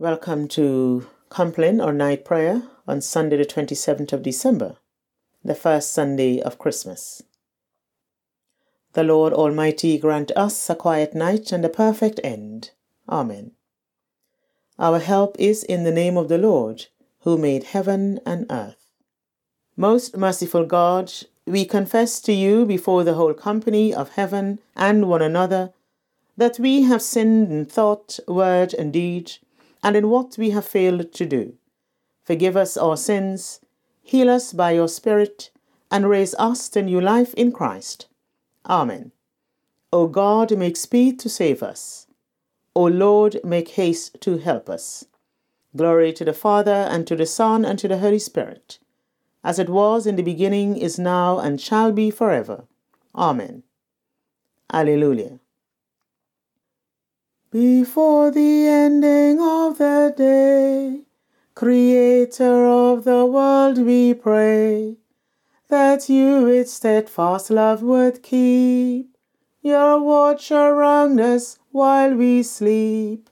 Welcome to Compline or night prayer on Sunday, the 27th of December, the first Sunday of Christmas. The Lord Almighty grant us a quiet night and a perfect end. Amen. Our help is in the name of the Lord, who made heaven and earth. Most merciful God, we confess to you before the whole company of heaven and one another that we have sinned in thought, word, and deed and in what we have failed to do. Forgive us our sins, heal us by your Spirit, and raise us to new life in Christ. Amen. O God, make speed to save us. O Lord, make haste to help us. Glory to the Father, and to the Son, and to the Holy Spirit, as it was in the beginning, is now, and shall be forever. Amen. Alleluia. Before the ending of the day, Creator of the world, we pray that you with steadfast love would keep your watch around us while we sleep.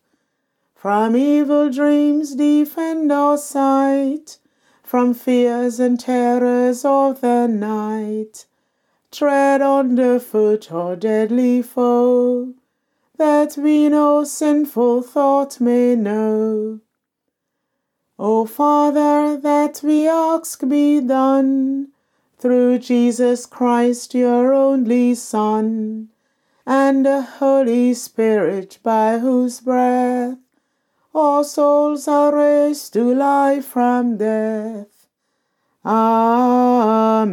From evil dreams defend our sight, from fears and terrors of the night. Tread underfoot our deadly foe that we no sinful thought may know. O Father, that we ask be done through Jesus Christ, your only Son, and the Holy Spirit, by whose breath all souls are raised to life from death. Amen.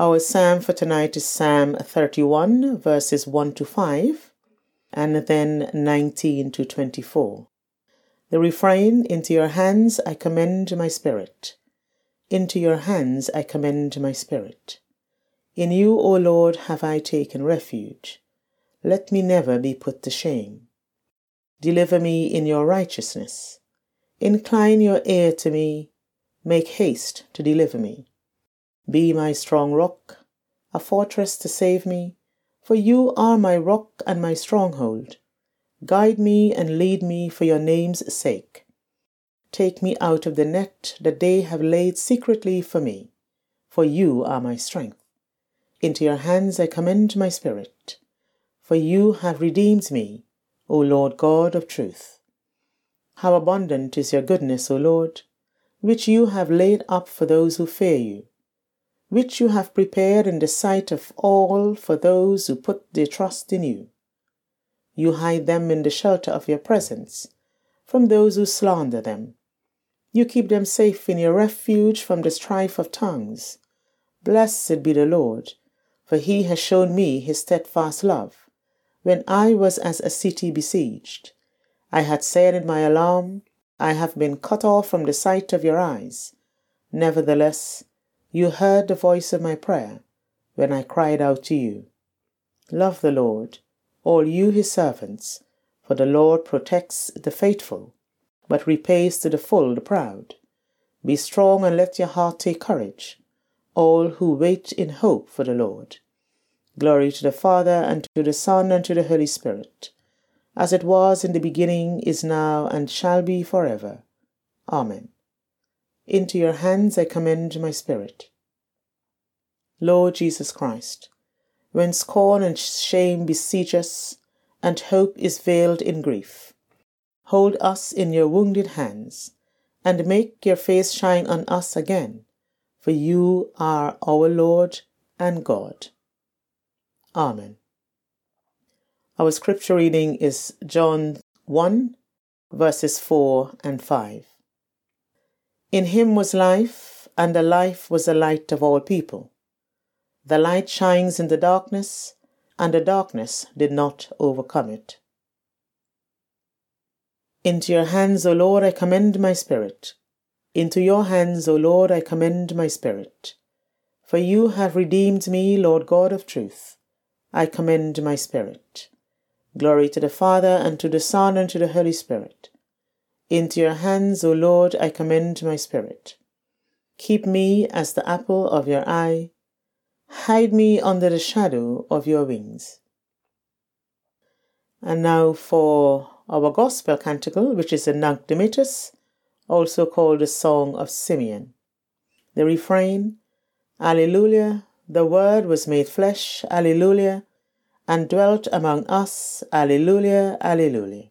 Our psalm for tonight is Psalm 31, verses 1 to 5, and then 19 to 24. The refrain Into your hands I commend my spirit. Into your hands I commend my spirit. In you, O Lord, have I taken refuge. Let me never be put to shame. Deliver me in your righteousness. Incline your ear to me. Make haste to deliver me. Be my strong rock, a fortress to save me, for you are my rock and my stronghold. Guide me and lead me for your name's sake. Take me out of the net that they have laid secretly for me, for you are my strength. Into your hands I commend my spirit, for you have redeemed me, O Lord God of truth. How abundant is your goodness, O Lord, which you have laid up for those who fear you which you have prepared in the sight of all for those who put their trust in you. You hide them in the shelter of your presence from those who slander them. You keep them safe in your refuge from the strife of tongues. Blessed be the Lord, for he has shown me his steadfast love. When I was as a city besieged, I had said in my alarm, I have been cut off from the sight of your eyes. Nevertheless, you heard the voice of my prayer when I cried out to you. Love the Lord, all you his servants, for the Lord protects the faithful, but repays to the full the proud. Be strong and let your heart take courage, all who wait in hope for the Lord. Glory to the Father, and to the Son, and to the Holy Spirit, as it was in the beginning, is now, and shall be forever. Amen. Into your hands I commend my spirit. Lord Jesus Christ, when scorn and shame besiege us, and hope is veiled in grief, hold us in your wounded hands, and make your face shine on us again, for you are our Lord and God. Amen. Our scripture reading is John 1, verses 4 and 5. In him was life, and the life was the light of all people. The light shines in the darkness, and the darkness did not overcome it. Into your hands, O Lord, I commend my spirit. Into your hands, O Lord, I commend my spirit. For you have redeemed me, Lord God of truth. I commend my spirit. Glory to the Father, and to the Son, and to the Holy Spirit into your hands, O Lord, I commend my spirit. Keep me as the apple of your eye. Hide me under the shadow of your wings. And now for our gospel canticle, which is a Nunc Dimittis, also called the Song of Simeon. The refrain, Alleluia, the Word was made flesh, Alleluia, and dwelt among us, Alleluia, Alleluia.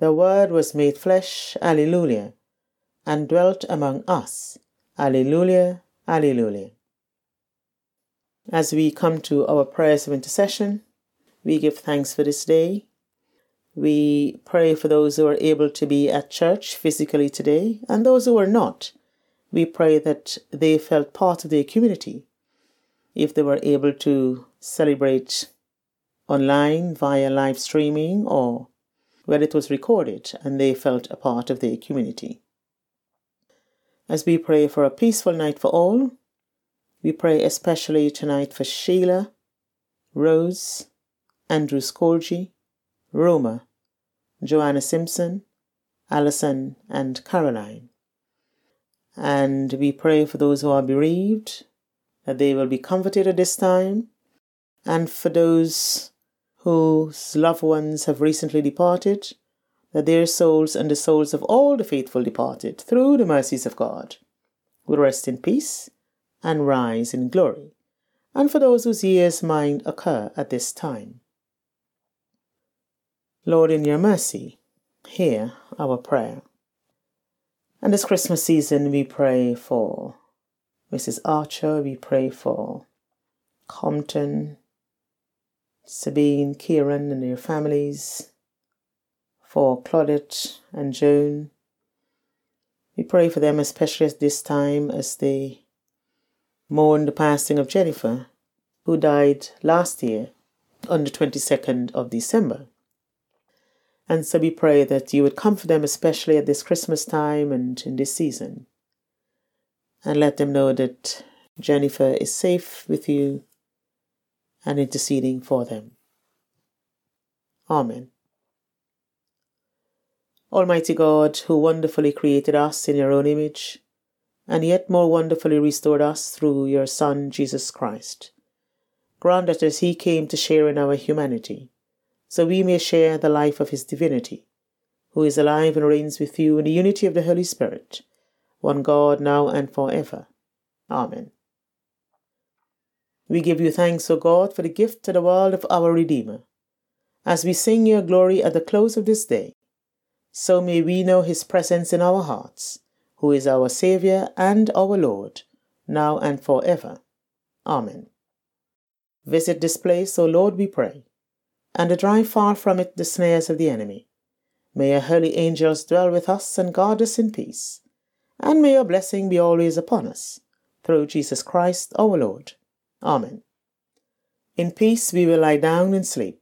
the Word was made flesh, Alleluia, and dwelt among us. Alleluia, Alleluia. As we come to our prayers of intercession, we give thanks for this day. We pray for those who are able to be at church physically today and those who are not. We pray that they felt part of their community if they were able to celebrate online via live streaming or where it was recorded and they felt a part of their community. As we pray for a peaceful night for all, we pray especially tonight for Sheila, Rose, Andrew Scorgi, Roma, Joanna Simpson, Alison, and Caroline. And we pray for those who are bereaved, that they will be comforted at this time, and for those whose loved ones have recently departed, that their souls and the souls of all the faithful departed, through the mercies of God, will rest in peace and rise in glory, and for those whose year's mind occur at this time. Lord, in your mercy, hear our prayer. And this Christmas season, we pray for Mrs. Archer, we pray for Compton, Sabine, Kieran, and their families, for Claudette and Joan. We pray for them, especially at this time as they mourn the passing of Jennifer, who died last year on the 22nd of December. And so we pray that you would comfort them, especially at this Christmas time and in this season, and let them know that Jennifer is safe with you and interceding for them. Amen. Almighty God, who wonderfully created us in your own image, and yet more wonderfully restored us through your Son, Jesus Christ. Grant that as he came to share in our humanity, so we may share the life of his divinity, who is alive and reigns with you in the unity of the Holy Spirit, one God, now and forever. Amen. We give you thanks, O God, for the gift to the world of our Redeemer. As we sing your glory at the close of this day, so may we know his presence in our hearts who is our Saviour and our Lord, now and forever. Amen. Visit this place, O Lord, we pray, and drive far from it the snares of the enemy. May your holy angels dwell with us and guard us in peace, and may your blessing be always upon us, through Jesus Christ our Lord. Amen. In peace we will lie down and sleep,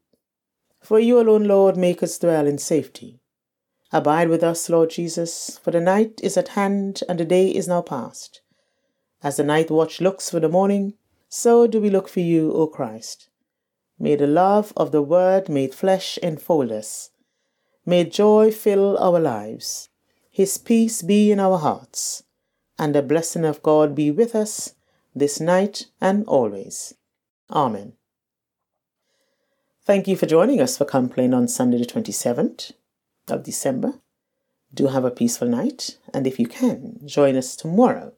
for you alone, Lord, make us dwell in safety. Abide with us, Lord Jesus, for the night is at hand and the day is now past. As the night watch looks for the morning, so do we look for you, O Christ. May the love of the Word made flesh enfold us. May joy fill our lives. His peace be in our hearts, and the blessing of God be with us this night and always. Amen. Thank you for joining us for Compline on Sunday the 27th of December. Do have a peaceful night, and if you can, join us tomorrow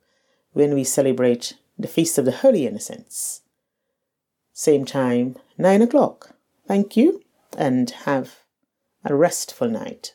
when we celebrate the Feast of the Holy Innocents. Same time, 9 o'clock. Thank you, and have a restful night.